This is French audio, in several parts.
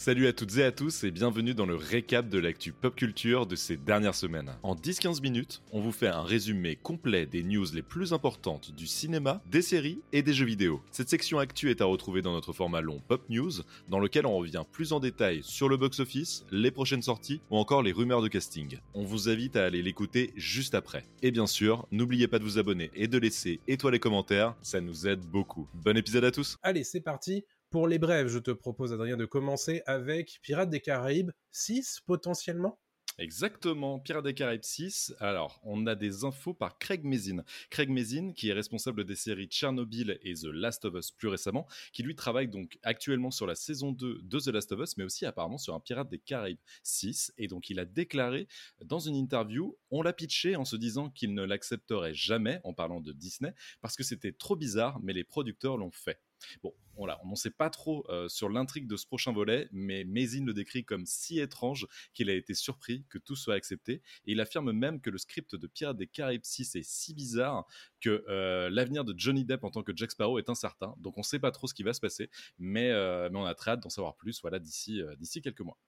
Salut à toutes et à tous et bienvenue dans le récap de l'actu pop culture de ces dernières semaines. En 10-15 minutes, on vous fait un résumé complet des news les plus importantes du cinéma, des séries et des jeux vidéo. Cette section actu est à retrouver dans notre format long Pop News, dans lequel on revient plus en détail sur le box-office, les prochaines sorties ou encore les rumeurs de casting. On vous invite à aller l'écouter juste après. Et bien sûr, n'oubliez pas de vous abonner et de laisser étoiles et commentaires, ça nous aide beaucoup. Bon épisode à tous Allez, c'est parti pour les brèves, je te propose, Adrien, de commencer avec Pirates des Caraïbes 6, potentiellement? Exactement, Pirates des Caraïbes 6. Alors, on a des infos par Craig Mazin. Craig Mazin, qui est responsable des séries Tchernobyl et The Last of Us plus récemment, qui lui travaille donc actuellement sur la saison 2 de The Last of Us, mais aussi apparemment sur un Pirates des Caraïbes 6. Et donc, il a déclaré dans une interview, on l'a pitché en se disant qu'il ne l'accepterait jamais, en parlant de Disney, parce que c'était trop bizarre, mais les producteurs l'ont fait. Bon, voilà, on n'en sait pas trop euh, sur l'intrigue de ce prochain volet, mais Mazin le décrit comme si étrange qu'il a été surpris que tout soit accepté. Et il affirme même que le script de Pirates des Caraïbes 6 est si bizarre que euh, l'avenir de Johnny Depp en tant que Jack Sparrow est incertain. Donc on ne sait pas trop ce qui va se passer, mais, euh, mais on a très hâte d'en savoir plus voilà, d'ici d'ici quelques mois.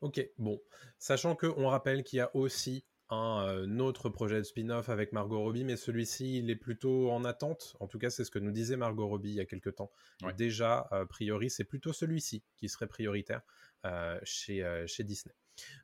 Ok, bon. Sachant qu'on rappelle qu'il y a aussi un euh, autre projet de spin-off avec Margot Robbie, mais celui-ci, il est plutôt en attente. En tout cas, c'est ce que nous disait Margot Robbie il y a quelques temps. Déjà, a priori, c'est plutôt celui-ci qui serait prioritaire euh, chez, euh, chez Disney.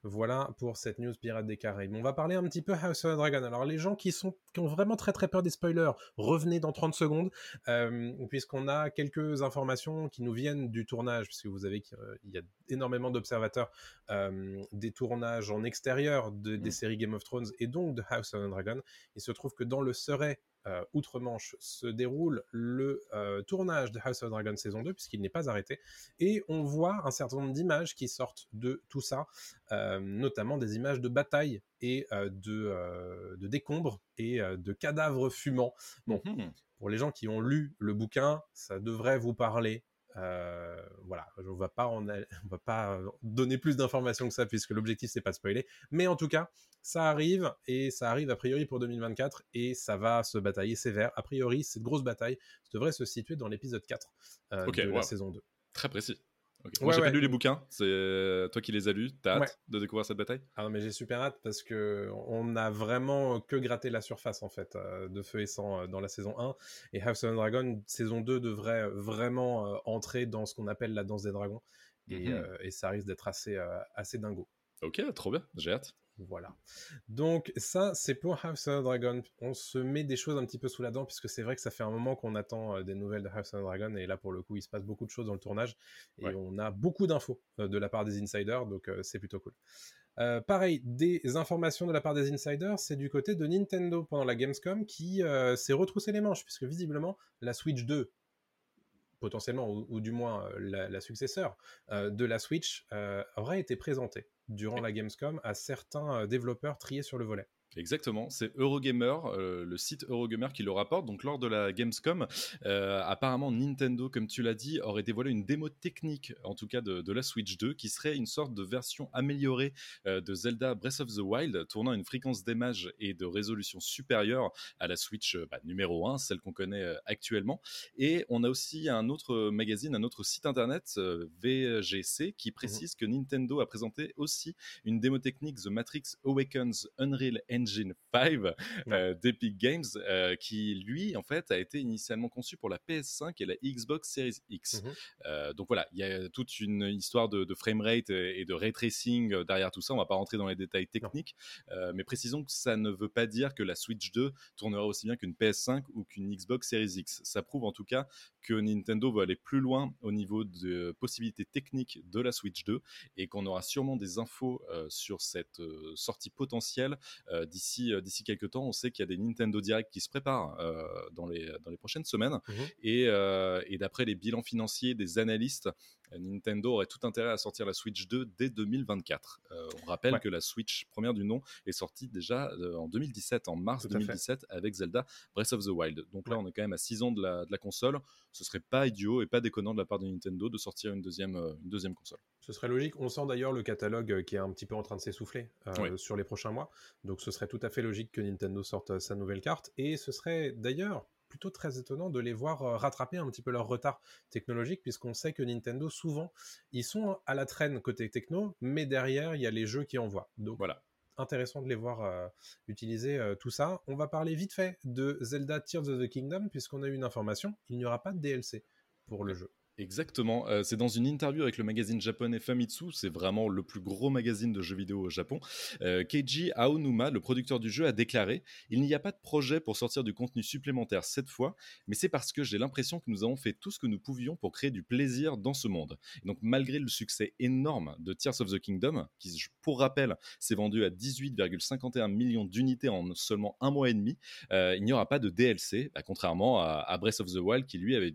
Voilà pour cette news Pirates des Caraïbes. On va parler un petit peu House of the Dragon. Alors les gens qui sont qui ont vraiment très très peur des spoilers, revenez dans 30 secondes euh, puisqu'on a quelques informations qui nous viennent du tournage puisque vous avez qu'il y a énormément d'observateurs euh, des tournages en extérieur de, des mm. séries Game of Thrones et donc de House of the Dragon. Il se trouve que dans le Surrey euh, outre-Manche se déroule le euh, tournage de House of Dragon saison 2, puisqu'il n'est pas arrêté. Et on voit un certain nombre d'images qui sortent de tout ça, euh, notamment des images de bataille et de, de décombres et de cadavres fumants. Bon, mhm. pour les gens qui ont lu le bouquin, ça devrait vous parler euh, voilà, on va pas on va pas donner plus d'informations que ça puisque l'objectif c'est pas de spoiler. Mais en tout cas, ça arrive et ça arrive a priori pour 2024 et ça va se batailler sévère. A priori, cette grosse bataille devrait se situer dans l'épisode 4 euh, de la saison 2. Très précis. Moi, j'ai pas lu les bouquins. C'est euh, toi qui les as lus. T'as hâte de découvrir cette bataille? Ah non, mais j'ai super hâte parce que on a vraiment que gratté la surface en fait euh, de feu et sang euh, dans la saison 1 et House of the Dragon saison 2 devrait vraiment entrer dans ce qu'on appelle la danse des dragons et, mhm. et ça risque d'être assez assez dingo. Ok, trop bien. J'ai hâte. Voilà. Donc ça, c'est pour House of the Dragon. On se met des choses un petit peu sous la dent puisque c'est vrai que ça fait un moment qu'on attend euh, des nouvelles de House of the Dragon et là pour le coup, il se passe beaucoup de choses dans le tournage et on a beaucoup d'infos euh, de la part des insiders, donc euh, c'est plutôt cool. pareil, des informations de la part des insiders, c'est du côté de Nintendo pendant la Gamescom qui s'est retroussé les manches puisque visiblement la Switch 2 potentiellement, ou, du moins la, la successeur de la Switch, aurait été présentée durant la Gamescom à certains euh, développeurs triés sur le volet. Exactement, c'est Eurogamer, euh, le site Eurogamer qui le rapporte. Donc lors de la Gamescom, euh, apparemment Nintendo, comme tu l'as dit, aurait dévoilé une démo technique, en tout cas de, la Switch 2, qui serait une sorte de version améliorée euh, de Zelda Breath of the Wild, tournant une fréquence d'image et de résolution supérieure à la Switch bah, numéro 1, celle qu'on connaît actuellement. Et on a aussi un autre magazine, un autre site internet, VGC, qui précise mhm. que Nintendo a présenté aussi une démo technique The Matrix Awakens Unreal Engine Engine 5 euh, d'Epic Games, euh, qui lui, en fait, a été initialement conçu pour la PS5 et la Xbox Series X. Mhm. Euh, donc voilà, il y a toute une histoire de, de framerate et de ray tracing derrière tout ça. On va pas rentrer dans les détails techniques, mais précisons que ça ne veut pas dire que la Switch 2 tournera aussi bien qu'une PS5 ou qu'une Xbox Series X. Ça prouve en tout cas que Nintendo veut aller plus loin au niveau de possibilités techniques de la Switch 2 et qu'on aura sûrement des infos sur cette sortie potentielle d'ici euh, d'ici quelques temps. On sait qu'il y a des Nintendo Direct qui se préparent euh, dans les dans les prochaines semaines mhm. et, euh, et d'après les bilans financiers des analystes, Nintendo aurait tout intérêt à sortir la Switch 2 dès 2024. on rappelle que la Switch première du nom est sortie déjà en 2017, en mars 2017, avec Zelda Breath of the Wild. Donc là, on est quand même à 6 ans de la, de la console. Ce serait pas idiot et pas déconnant de la part de Nintendo de sortir une deuxième, une deuxième console. Ce serait logique. On sent d'ailleurs le catalogue qui est un petit peu en train de s'essouffler sur les prochains mois. Donc ce serait tout à fait logique que Nintendo sorte sa nouvelle carte. Et ce serait d'ailleurs plutôt très étonnant de les voir rattraper un petit peu leur retard technologique, puisqu'on sait que Nintendo, souvent, ils sont à la traîne côté techno, mais derrière, il y a les jeux qui envoient. Donc voilà. Intéressant de les voir utiliser tout ça. On va parler vite fait de Zelda Tears of the Kingdom, puisqu'on a eu une information, il n'y aura pas de DLC pour le jeu. Exactement. Euh, c'est dans une interview avec le magazine japonais Famitsu, c'est vraiment le plus gros magazine de jeux vidéo au Japon. Euh, Keiji Aonuma, le producteur du jeu, a déclaré Il n'y a pas de projet pour sortir du contenu supplémentaire cette fois, mais c'est parce que j'ai l'impression que nous avons fait tout ce que nous pouvions pour créer du plaisir dans ce monde. donc, malgré le succès énorme de Tears of the Kingdom, qui, pour rappel, s'est vendu à 18,51 millions d'unités en seulement un mois et demi, euh, il n'y aura pas de DLC, bah, contrairement à Breath of the Wild qui lui avait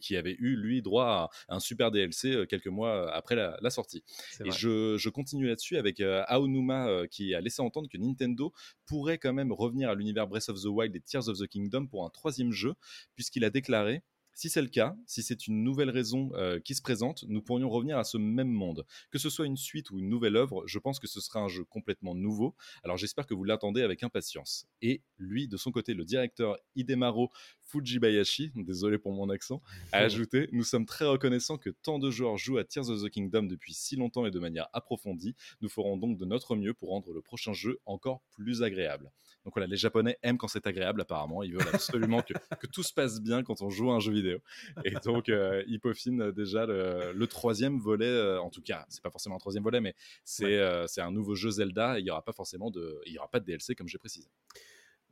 qui avait eu lui droit à un super DLC euh, quelques mois euh, après la, sortie. Et je, continue là-dessus avec euh, Aonuma qui a laissé entendre que Nintendo pourrait quand même revenir à l'univers Breath of the Wild et Tears of the Kingdom pour un troisième jeu, puisqu'il a déclaré si c'est le cas, si c'est une nouvelle raison euh, qui se présente, nous pourrions revenir à ce même monde. Que ce soit une suite ou une nouvelle œuvre, je pense que ce sera un jeu complètement nouveau. Alors j'espère que vous l'attendez avec impatience. Et lui, de son côté, le directeur Hidemaro Fujibayashi, désolé pour mon accent, a ajouté Nous sommes très reconnaissants que tant de joueurs jouent à Tears of the Kingdom depuis si longtemps et de manière approfondie. Nous ferons donc de notre mieux pour rendre le prochain jeu encore plus agréable. Donc voilà, les Japonais aiment quand c'est agréable apparemment. Ils veulent absolument que, tout se passe bien quand on joue à un jeu vidéo. Et donc euh, ils peaufinent déjà le, troisième volet. Euh, en tout cas, c'est pas forcément un troisième volet, mais c'est euh, un nouveau jeu Zelda. il y aura pas forcément de, il y aura pas de DLC comme j'ai précisé.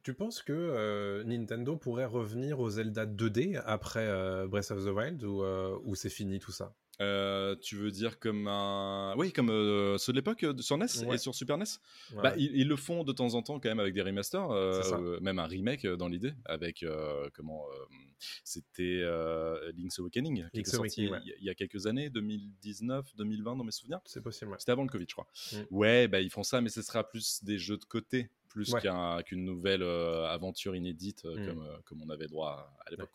Tu penses que Nintendo pourrait revenir au Zelda 2D après Breath of the Wild ou, ou c'est fini tout ça? Euh, tu veux dire comme un. Oui, comme euh, ceux de l'époque euh, sur NES et sur Super NES bah, ils, le font de temps en temps quand même avec des remasters, même un remake dans l'idée, avec comment. C'était Link's Awakening, qui sorti il y a quelques années, 2019, 2020 dans mes souvenirs. C'est possible. C'était avant le Covid, je crois. Mm. Ouais, bah, ils font ça, mais ce sera plus des jeux de côté, plus qu'une nouvelle aventure inédite mm. comme, comme on avait droit à, l'époque.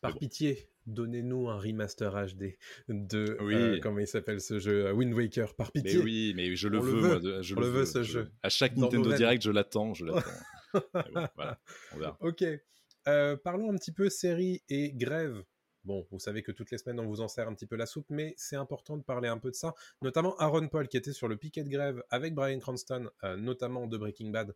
Par pitié, donnez-nous un remaster HD de euh, comment il s'appelle ce jeu euh, Wind Waker par pitié. Mais oui, mais je le veux, je le, veux, ce jeu. À chaque Nintendo Direct, je l'attends, je l'attends. voilà, on verra. Ok. Euh, parlons un petit peu série et grève. Bon, vous savez que toutes les semaines, on vous en sert un petit peu la soupe, mais c'est important de parler un peu de ça. Notamment Aaron Paul, qui était sur le piquet de grève avec Brian Cranston, notamment de Breaking Bad.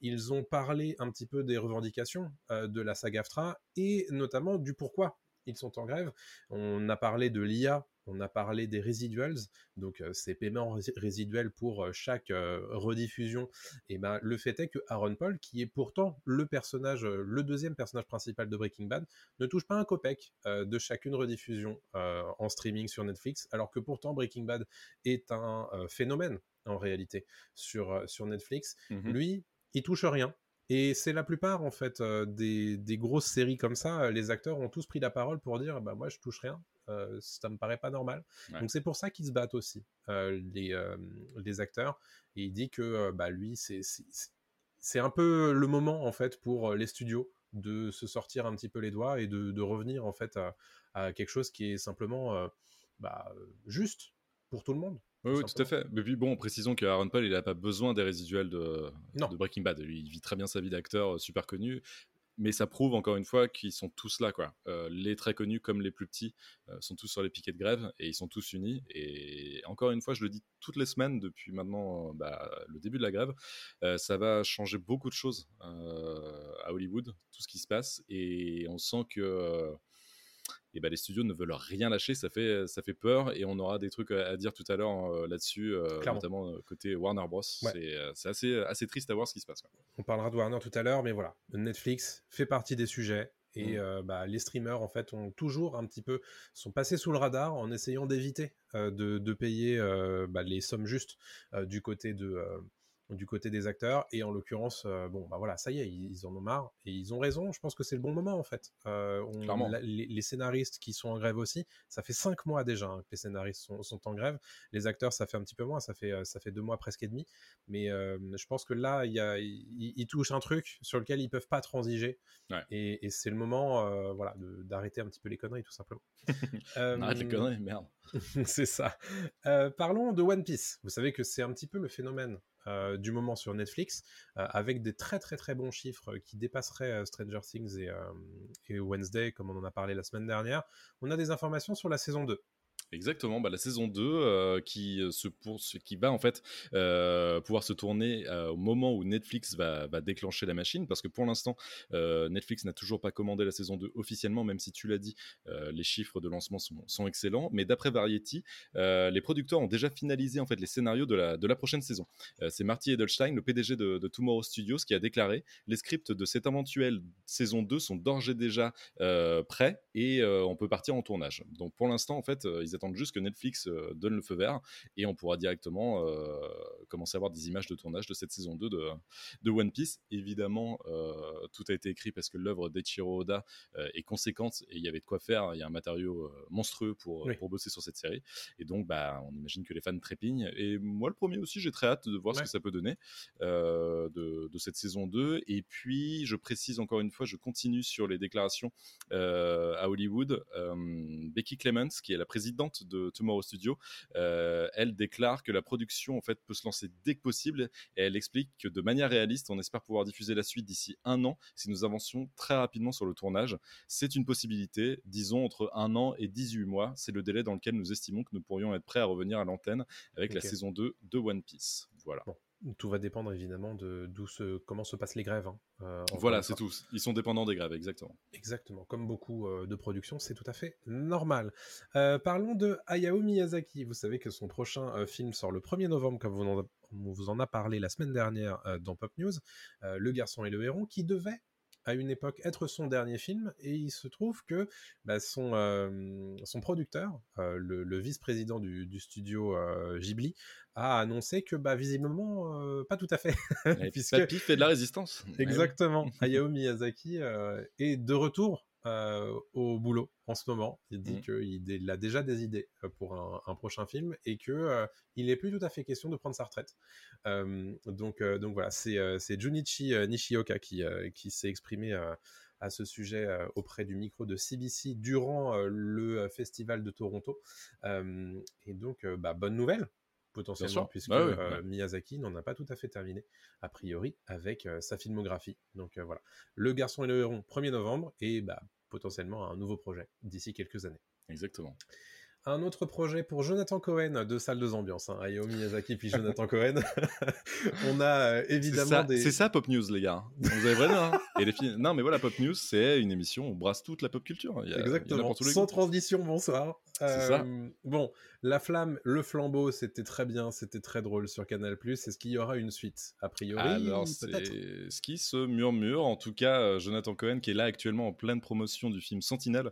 ils ont parlé un petit peu des revendications de la saga AFTRA et notamment du pourquoi ils sont en grève. On a parlé de l'IA, on a parlé des residuals, donc euh, ces paiements résiduels pour euh, chaque euh, rediffusion. Et ben le fait est que Aaron Paul, qui est pourtant le personnage, le deuxième personnage principal de Breaking Bad, ne touche pas un copec de chacune rediffusion en streaming sur Netflix, alors que pourtant Breaking Bad est un phénomène en réalité sur, sur Netflix. Mmh Lui, il touche rien. Et c'est la plupart, en fait, euh, des, grosses séries comme ça, euh, les acteurs ont tous pris la parole pour dire bah, Moi, je touche rien, euh, ça me paraît pas normal. Donc, c'est pour ça qu'ils se battent aussi, les, les, acteurs. Et il dit que bah, lui, c'est un peu le moment, en fait, pour les studios de se sortir un petit peu les doigts et de, revenir, en fait, à, quelque chose qui est simplement bah, juste pour tout le monde. Oui, tout à fait. Mais puis bon, précisons que Aaron Paul, il n'a pas besoin des résiduels de, de, Breaking Bad. Lui, il vit très bien sa vie d'acteur euh, super connu. Mais ça prouve encore une fois qu'ils sont tous là. Quoi. Euh, les très connus comme les plus petits euh, sont tous sur les piquets de grève et ils sont tous unis. Et encore une fois, je le dis toutes les semaines depuis maintenant bah, le début de la grève, ça va changer beaucoup de choses à Hollywood, tout ce qui se passe. Et on sent que et bah, les studios ne veulent rien lâcher, ça fait, ça fait peur et on aura des trucs à, dire tout à l'heure euh, là-dessus, euh, notamment euh, côté Warner Bros. C'est assez, assez triste à voir ce qui se passe. On parlera de Warner tout à l'heure, mais voilà, Netflix fait partie des sujets. Et mmh. bah, les streamers, en fait, ont toujours un petit peu sont passés sous le radar en essayant d'éviter de, de, payer bah, les sommes justes du côté de, du côté des acteurs. Et en l'occurrence, euh, bon, bah voilà, ça y est, ils, en ont marre et ils ont raison. Je pense que c'est le bon moment en fait. Euh, les, scénaristes qui sont en grève aussi, ça fait cinq mois déjà hein, que les scénaristes sont, en grève. Les acteurs, ça fait un petit peu moins, ça fait euh, ça fait deux mois presque et demi. Mais je pense que là, il y a, ils, touchent un truc sur lequel ils peuvent pas transiger. Et, c'est le moment, voilà, d'arrêter un petit peu les conneries tout simplement. Arrête les conneries, merde. c'est ça. parlons de One Piece. Vous savez que c'est un petit peu le phénomène du moment sur Netflix, avec des très très très bons chiffres qui dépasseraient Stranger Things et, et Wednesday, comme on en a parlé la semaine dernière. On a des informations sur la saison 2. Exactement, bah, la saison 2 euh, qui, euh, se pour, qui va en fait euh, pouvoir se tourner au moment où Netflix va, déclencher la machine, parce que pour l'instant, Netflix n'a toujours pas commandé la saison 2 officiellement, même si tu l'as dit, les chiffres de lancement sont, excellents. Mais d'après Variety, les producteurs ont déjà finalisé en fait les scénarios de la, de la prochaine saison. C'est Marty Edelstein, le PDG de, Tomorrow Studios, qui a déclaré les scripts de cette éventuelle saison 2 sont d'ores déjà prêts et on peut partir en tournage. Donc pour l'instant, en fait, attendent juste que Netflix euh, donne le feu vert et on pourra directement euh, commencer à voir des images de tournage de cette saison 2 de, de One Piece. Évidemment, euh, tout a été écrit parce que l'œuvre d'Eiichiro Oda est conséquente et il y avait de quoi faire. Il y a un matériau monstrueux pour, pour bosser sur cette série. Et donc, bah, on imagine que les fans trépignent. Et moi, le premier aussi, j'ai très hâte de voir ce que ça peut donner de, de, cette saison 2. Et puis, je précise encore une fois, je continue sur les déclarations à Hollywood. Becky Clements, qui est la présidente de Tomorrow Studio, euh, elle déclare que la production en fait peut se lancer dès que possible et elle explique que de manière réaliste, on espère pouvoir diffuser la suite d'ici un an si nous avancions très rapidement sur le tournage. C'est une possibilité, disons entre un an et 18 mois. C'est le délai dans lequel nous estimons que nous pourrions être prêts à revenir à l'antenne avec la saison 2 de One Piece. Voilà. Tout va dépendre évidemment de d'où se, comment se passent les grèves. Hein, euh, voilà, c'est tout. Ils sont dépendants des grèves, exactement. Exactement. Comme beaucoup euh, de productions, c'est tout à fait normal. Euh, parlons de Hayao Miyazaki. Vous savez que son prochain film sort le 1er novembre, comme vous en, on vous en a parlé la semaine dernière dans Pop News. le garçon et le héron, qui devait à une époque être son dernier film et il se trouve que bah, son, son producteur, le, vice-président du, studio Ghibli, a annoncé que bah, visiblement pas tout à fait. Puisque... Papy fait de la résistance. Exactement. Hayao Miyazaki est de retour euh, au boulot en ce moment. Il dit mmh. qu'il a déjà des idées euh, pour un, prochain film et que euh, il n'est plus tout à fait question de prendre sa retraite. donc, donc voilà, c'est Junichi Nishioka qui, qui s'est exprimé à ce sujet auprès du micro de CBC durant le festival de Toronto. et donc, bah, bonne nouvelle potentiellement, puisque bah euh, Miyazaki n'en a pas tout à fait terminé, a priori, avec euh, sa filmographie. Donc euh, voilà. Le garçon et le héron, 1er novembre, et bah, potentiellement un nouveau projet d'ici quelques années. Exactement un autre projet pour Jonathan Cohen de Salle de Ambiance, hein, Hayao Miyazaki puis Jonathan Cohen. on a euh, évidemment des. C'est ça Pop News, les gars. Vous avez vraiment. Et les Non, mais voilà, Pop News, c'est une émission où on brasse toute la pop culture. Exactement. Sans transition, bonsoir. C'est ça. Euh, bon, La Flamme, le flambeau, c'était très bien, c'était très drôle sur Canal+. Est-ce qu'il y aura une suite A priori, Alors, c'est ce qui se murmure. En tout cas, euh, Jonathan Cohen, qui est là actuellement en pleine promotion du film Sentinelle,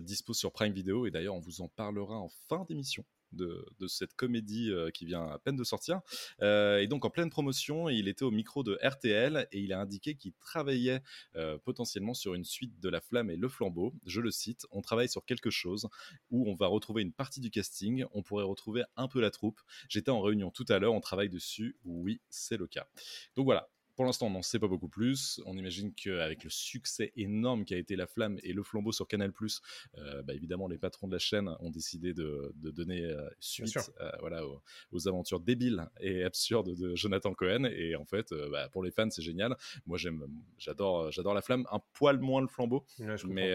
dispose sur Prime Video. Et d'ailleurs, on vous en parlera en fin d'émission. De, cette comédie euh, qui vient à peine de sortir. Euh, et donc en pleine promotion, il était au micro de RTL et il a indiqué qu'il travaillait euh, potentiellement sur une suite de La Flamme et Le Flambeau. Je le cite, on travaille sur quelque chose où on va retrouver une partie du casting, on pourrait retrouver un peu la troupe. J'étais en réunion tout à l'heure, on travaille dessus. Oui, c'est le cas. Donc voilà, pour l'instant, on n'en sait pas beaucoup plus. On imagine qu'avec le succès énorme qui a été La Flamme et Le Flambeau sur Canal+, euh, bah, évidemment, les patrons de la chaîne ont décidé de, donner euh, suite euh, voilà, aux, aventures débiles et absurdes de Jonathan Cohen. Et en fait, bah, pour les fans, c'est génial. Moi, j'aime, j'adore, j'adore La Flamme. Un poil moins Le Flambeau, mais,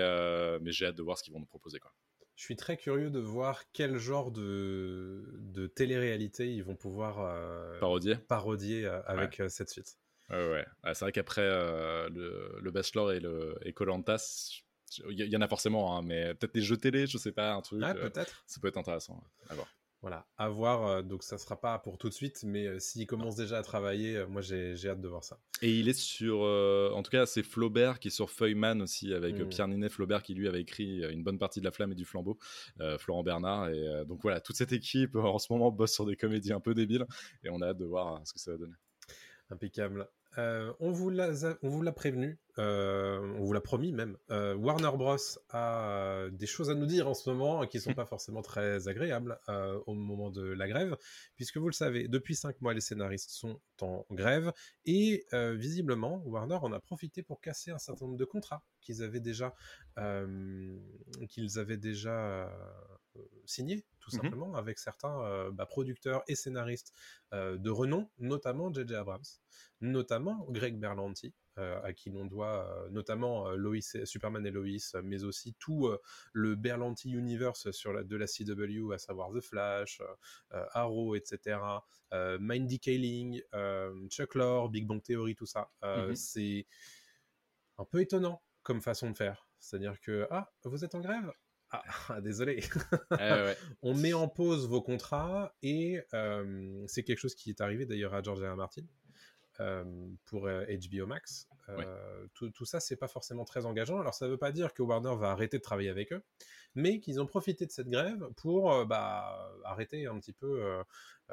mais j'ai hâte de voir ce qu'ils vont nous proposer. Quoi. Je suis très curieux de voir quel genre de, de télé-réalité ils vont pouvoir parodier, parodier avec cette suite. Ouais, ouais. Ah, c'est vrai qu'après euh, le, le, Bachelor et le et Kolantas, il y, en a forcément, hein, mais peut-être des jeux télé, je sais pas, un truc. Ah, peut-être. ça peut être intéressant. À voir. Voilà, à voir. Euh, donc ça sera pas pour tout de suite, mais euh, s'il commence déjà à travailler, moi j'ai hâte de voir ça. Et il est sur, en tout cas, c'est Flaubert qui est sur Feuilleman aussi, avec mmh. Pierre Ninet Flaubert qui lui avait écrit une bonne partie de La Flamme et du Flambeau, Florent Bernard. Et donc voilà, toute cette équipe en ce moment bosse sur des comédies un peu débiles, et on a hâte de voir ce que ça va donner. Impeccable. Euh, on vous l'a prévenu, euh, on vous l'a promis même. Euh, Warner Bros a des choses à nous dire en ce moment qui sont pas forcément très agréables au moment de la grève, puisque vous le savez, depuis cinq mois les scénaristes sont en grève et visiblement Warner en a profité pour casser un certain nombre de contrats qu'ils avaient déjà qu'ils avaient déjà signer tout mmh simplement avec certains bah, producteurs et scénaristes de renom, notamment J.J. Abrams, notamment Greg Berlanti, à qui l'on doit notamment Lois, Superman et Lois, mais aussi tout le Berlanti Universe sur la, de la CW, à savoir The Flash, Arrow, etc., Mindy Kaling, Chuck Lorre, Big Bang Theory, tout ça. Mmh c'est un peu étonnant comme façon de faire. C'est-à-dire que, ah, vous êtes en grève? Ah, désolé. On met en pause vos contrats et c'est quelque chose qui est arrivé d'ailleurs à George R. Martin pour HBO Max. Tout, tout, ça, c'est pas forcément très engageant. Alors, ça veut pas dire que Warner va arrêter de travailler avec eux, mais qu'ils ont profité de cette grève pour bah, arrêter un petit peu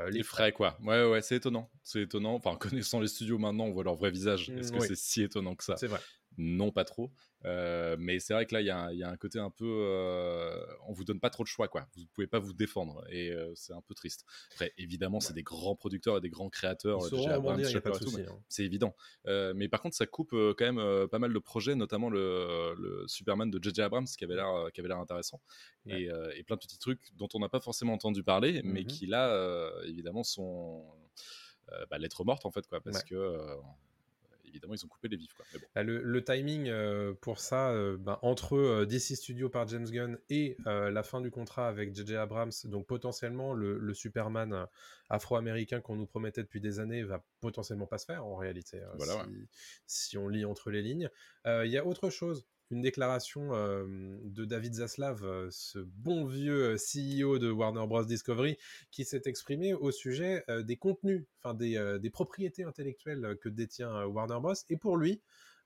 les, frais, quoi. Ouais, ouais, c'est étonnant. C'est étonnant. Enfin, connaissant les studios maintenant, on voit leur vrai visage. Est-ce que c'est si étonnant que ça? C'est vrai non pas trop. Euh, mais c'est vrai que là, il y, a un côté un peu. Euh, on vous donne pas trop de choix, quoi. Vous pouvez pas vous défendre. Et euh, c'est un peu triste. Après, évidemment, c'est des grands producteurs et des grands créateurs. C'est évident. mais par contre, ça coupe quand même pas mal de projets, notamment le, Superman de J.J. Abrams, qui avait l'air intéressant. Et, plein de petits trucs dont on n'a pas forcément entendu parler, mais mmh qui là, évidemment, sont. Bah, lettres mortes en fait quoi parce que évidemment, ils ont coupé les vifs. Bah, le, timing euh, pour ça, euh, ben, entre euh, DC Studios par James Gunn et la fin du contrat avec J.J. Abrams, donc potentiellement le, Superman afro-américain qu'on nous promettait depuis des années va potentiellement pas se faire en réalité, hein, si, on lit entre les lignes. Il y a autre chose une déclaration de David Zaslav, ce bon vieux CEO de Warner Bros. Discovery, qui s'est exprimé au sujet des contenus, enfin des, des, propriétés intellectuelles que détient Warner Bros. Et pour lui,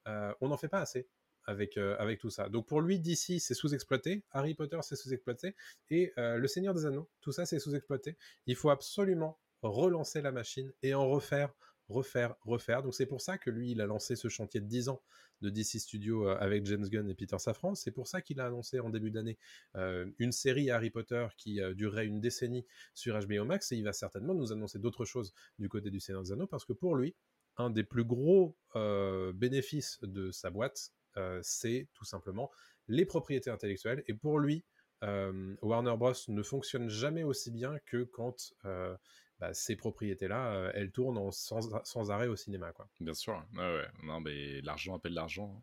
on n'en fait pas assez. Avec, avec tout ça. Donc pour lui, DC, c'est sous-exploité, Harry Potter, c'est sous-exploité, et Le Seigneur des Anneaux, tout ça, c'est sous-exploité. Il faut absolument relancer la machine et en refaire refaire, refaire. Donc c'est pour ça que lui, il a lancé ce chantier de 10 ans de DC Studios euh, avec James Gunn et Peter Safran. C'est pour ça qu'il a annoncé en début d'année euh, une série Harry Potter qui euh, durerait une décennie sur HBO Max et il va certainement nous annoncer d'autres choses du côté du Seigneur des Anneaux parce que pour lui, un des plus gros bénéfices de sa boîte, c'est tout simplement les propriétés intellectuelles et pour lui, Warner Bros ne fonctionne jamais aussi bien que quand bah, ces propriétés-là, euh, elles tournent sans, arrêt au cinéma. Quoi. Bien sûr, ouais, Non, mais l'argent appelle l'argent. Hein.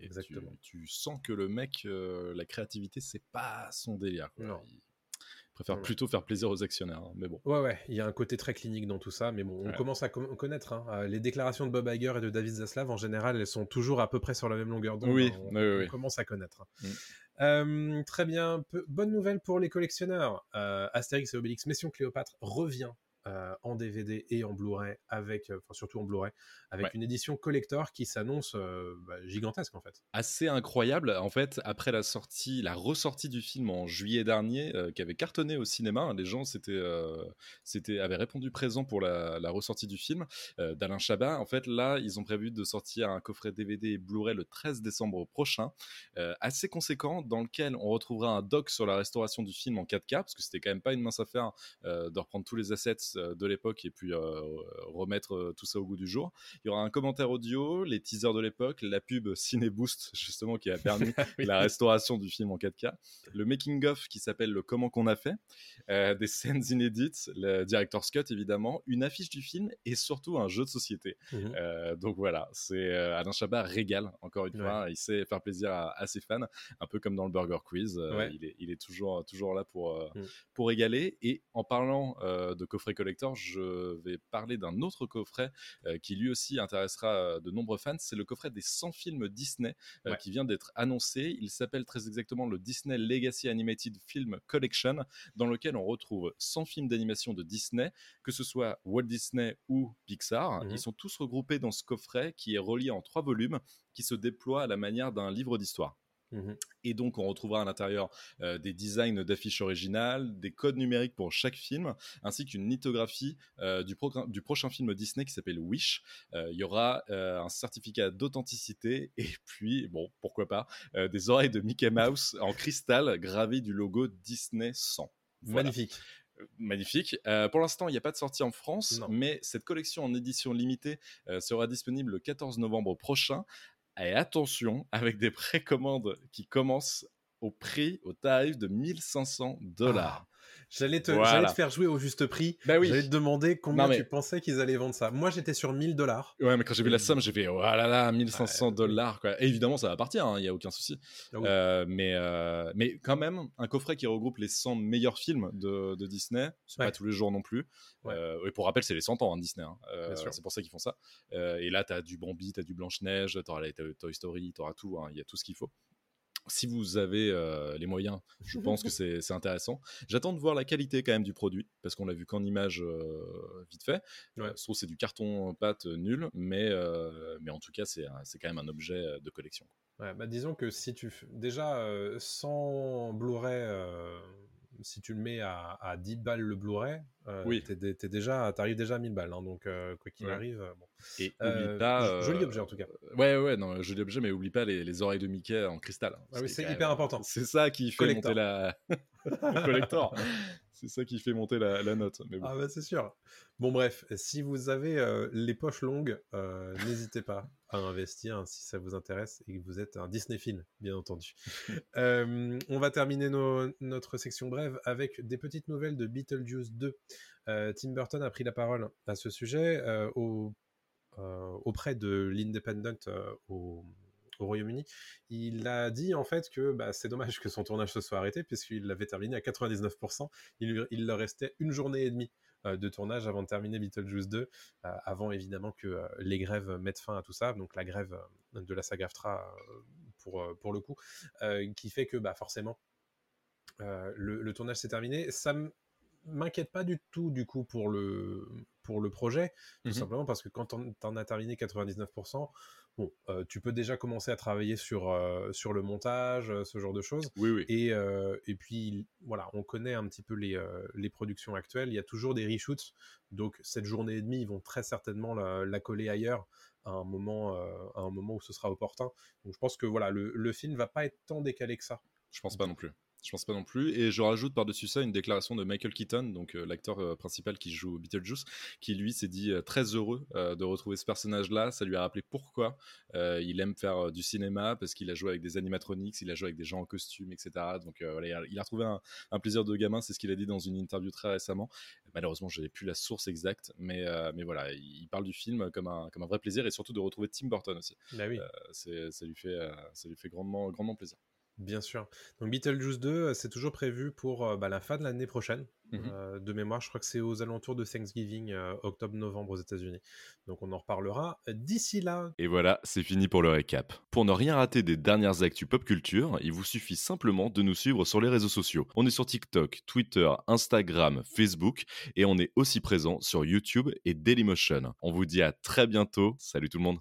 Exactement. Tu, sens que le mec, euh, la créativité, c'est pas son délire. Non. Il préfère plutôt faire plaisir aux actionnaires. Hein, mais bon. Ouais, ouais, il y a un côté très clinique dans tout ça, mais bon, on commence à connaître. Hein. Euh, les déclarations de Bob Iger et de David Zaslav, en général, elles sont toujours à peu près sur la même longueur d'onde. Oui, on, commence à connaître. Mm. très bien. bonne nouvelle pour les collectionneurs. Astérix et Obélix Mission Cléopâtre revient euh, en DVD et en Blu-ray, avec, euh, enfin surtout en Blu-ray, avec une édition collector qui s'annonce euh, bah, gigantesque en fait. Assez incroyable. En fait, après la sortie, la ressortie du film en juillet dernier, qui avait cartonné au cinéma, hein, les gens c'était, avaient répondu présent pour la, ressortie du film d'Alain Chabat. En fait, là, ils ont prévu de sortir un coffret DVD et Blu-ray le 13 décembre prochain, assez conséquent, dans lequel on retrouvera un doc sur la restauration du film en 4K, parce que c'était quand même pas une mince affaire de reprendre tous les assets euh, de l'époque et puis euh, remettre euh, tout ça au goût du jour. Il y aura un commentaire audio, les teasers de l'époque, la pub Ciné Boost justement qui a permis la restauration du film en 4K, le making of qui s'appelle le comment qu'on a fait, des scènes inédites, le director's cut évidemment, une affiche du film et surtout un jeu de société. Mmh donc voilà, c'est Alain Chabat régale encore une fois, il sait faire plaisir à, ses fans, un peu comme dans le Burger Quiz, il, est, il, est, toujours toujours là pour mmh. pour régaler et en parlant de coffret collector, je vais parler d'un autre coffret euh, qui lui aussi intéressera euh, de nombreux fans. C'est le coffret des 100 films Disney euh, qui vient d'être annoncé. Il s'appelle très exactement le Disney Legacy Animated Film Collection, dans lequel on retrouve 100 films d'animation de Disney, que ce soit Walt Disney ou Pixar. Mmh Ils sont tous regroupés dans ce coffret qui est relié en trois volumes qui se déploie à la manière d'un livre d'histoire. Mmh et donc, on retrouvera à l'intérieur euh, des designs d'affiches originales, des codes numériques pour chaque film, ainsi qu'une lithographie euh, du, du, prochain film Disney qui s'appelle Wish. Euh, il y aura un certificat d'authenticité et puis, bon, pourquoi pas, des oreilles de Mickey Mouse en cristal gravées du logo Disney 100. Magnifique magnifique. pour l'instant, il n'y a pas de sortie en France, mais cette collection en édition limitée sera disponible le 14 novembre prochain et attention, avec des précommandes qui commencent au prix, au tarif de 1500 dollars. Ah. J'allais te, faire jouer au juste prix. Bah oui. J'allais te demander combien tu pensais qu'ils allaient vendre ça. Moi, j'étais sur 1000 dollars. Ouais, mais quand j'ai vu la somme, j'ai fait oh là là, 1500 dollars. Quoi. évidemment, ça va partir, il hein, n'y a aucun souci. Ah euh, mais, euh, mais quand même, un coffret qui regroupe les 100 meilleurs films de, de Disney, c'est pas tous les jours non plus. Euh, et pour rappel, c'est les 100 ans de Disney. Hein. c'est pour ça qu'ils font ça. et là, tu as du Bambi, tu as du Blanche-Neige, tu auras Toy Story, tu auras tout. Hein. Il y a tout ce qu'il faut si vous avez euh, les moyens, je pense que c'est intéressant. J'attends de voir la qualité quand même du produit, parce qu'on l'a vu qu'en image euh, vite fait. Ouais. que c'est du carton pâte nul, mais, euh, mais en tout cas, c'est quand même un objet de collection. Ouais, bah disons que si tu... Déjà, sans Blu-ray si tu le mets à, à 10 balles le Blu-ray, euh, oui. t'es, déjà, t'arrives déjà à 1000 balles. Hein, donc, euh, quoi qu'il arrive. Bon. Et oublie pas. Joli objet en tout cas. Ouais, ouais, non, joli objet, mais oublie pas les, les oreilles de Mickey en cristal. Ah oui, c'est hyper important. C'est ça qui fait monter la. collector. c'est ça qui fait monter la, note. Ah bah c'est sûr. Bon bref, si vous avez euh, les poches longues, euh, n'hésitez pas à investir hein, si ça vous intéresse et que vous êtes un Disney film, bien entendu. Euh, on va terminer notre section brève avec des petites nouvelles de Beetlejuice 2. Tim Burton a pris la parole à ce sujet auprès de l'Independent au au Royaume-Uni, il a dit en fait que bah, c'est dommage que son tournage se soit arrêté puisqu'il l'avait terminé à 99%. Il, il leur restait une journée et demie euh, de tournage avant de terminer Beetlejuice 2, euh, avant évidemment que euh, les grèves mettent fin à tout ça, donc la grève de la SAG-AFTRA pour, pour le coup, qui fait que bah, forcément le, tournage s'est terminé. Ça m'inquiète pas du tout du coup pour le, pour le projet, tout mmh simplement parce que quand on en as terminé 99%, bon, euh, tu peux déjà commencer à travailler sur, euh, sur le montage, euh, ce genre de choses. Oui, oui. Et, et puis, voilà, on connaît un petit peu les, les productions actuelles. Il y a toujours des reshoots. Donc, cette journée et demie, ils vont très certainement la, coller ailleurs à un, moment, à un moment où ce sera opportun. Donc, je pense que voilà, le, le film va pas être tant décalé que ça. Je pense pas non plus. Je pense pas non plus. Et je rajoute par-dessus ça une déclaration de Michael Keaton, donc euh, l'acteur euh, principal qui joue Beetlejuice, qui lui s'est dit euh, très heureux de retrouver ce personnage-là. Ça lui a rappelé pourquoi il aime faire du cinéma, parce qu'il a joué avec des animatronics, il a joué avec des gens en costume, etc. Donc voilà, il a retrouvé un, plaisir de gamin, c'est ce qu'il a dit dans une interview très récemment. Malheureusement, je n'ai plus la source exacte, mais, mais voilà, il parle du film comme un, comme un vrai plaisir et surtout de retrouver Tim Burton aussi. Bah oui. ça lui fait, ça lui fait grandement, grandement plaisir. Bien sûr. Donc Beetlejuice 2, euh, c'est toujours prévu pour euh, bah, la fin de l'année prochaine. Mmh euh, de mémoire, je crois que c'est aux alentours de Thanksgiving, octobre-novembre aux États-Unis. Donc on en reparlera d'ici là. Et voilà, c'est fini pour le récap. Pour ne rien rater des dernières actus pop culture, il vous suffit simplement de nous suivre sur les réseaux sociaux. On est sur TikTok, Twitter, Instagram, Facebook et on est aussi présent sur YouTube et Dailymotion. On vous dit à très bientôt. Salut tout le monde.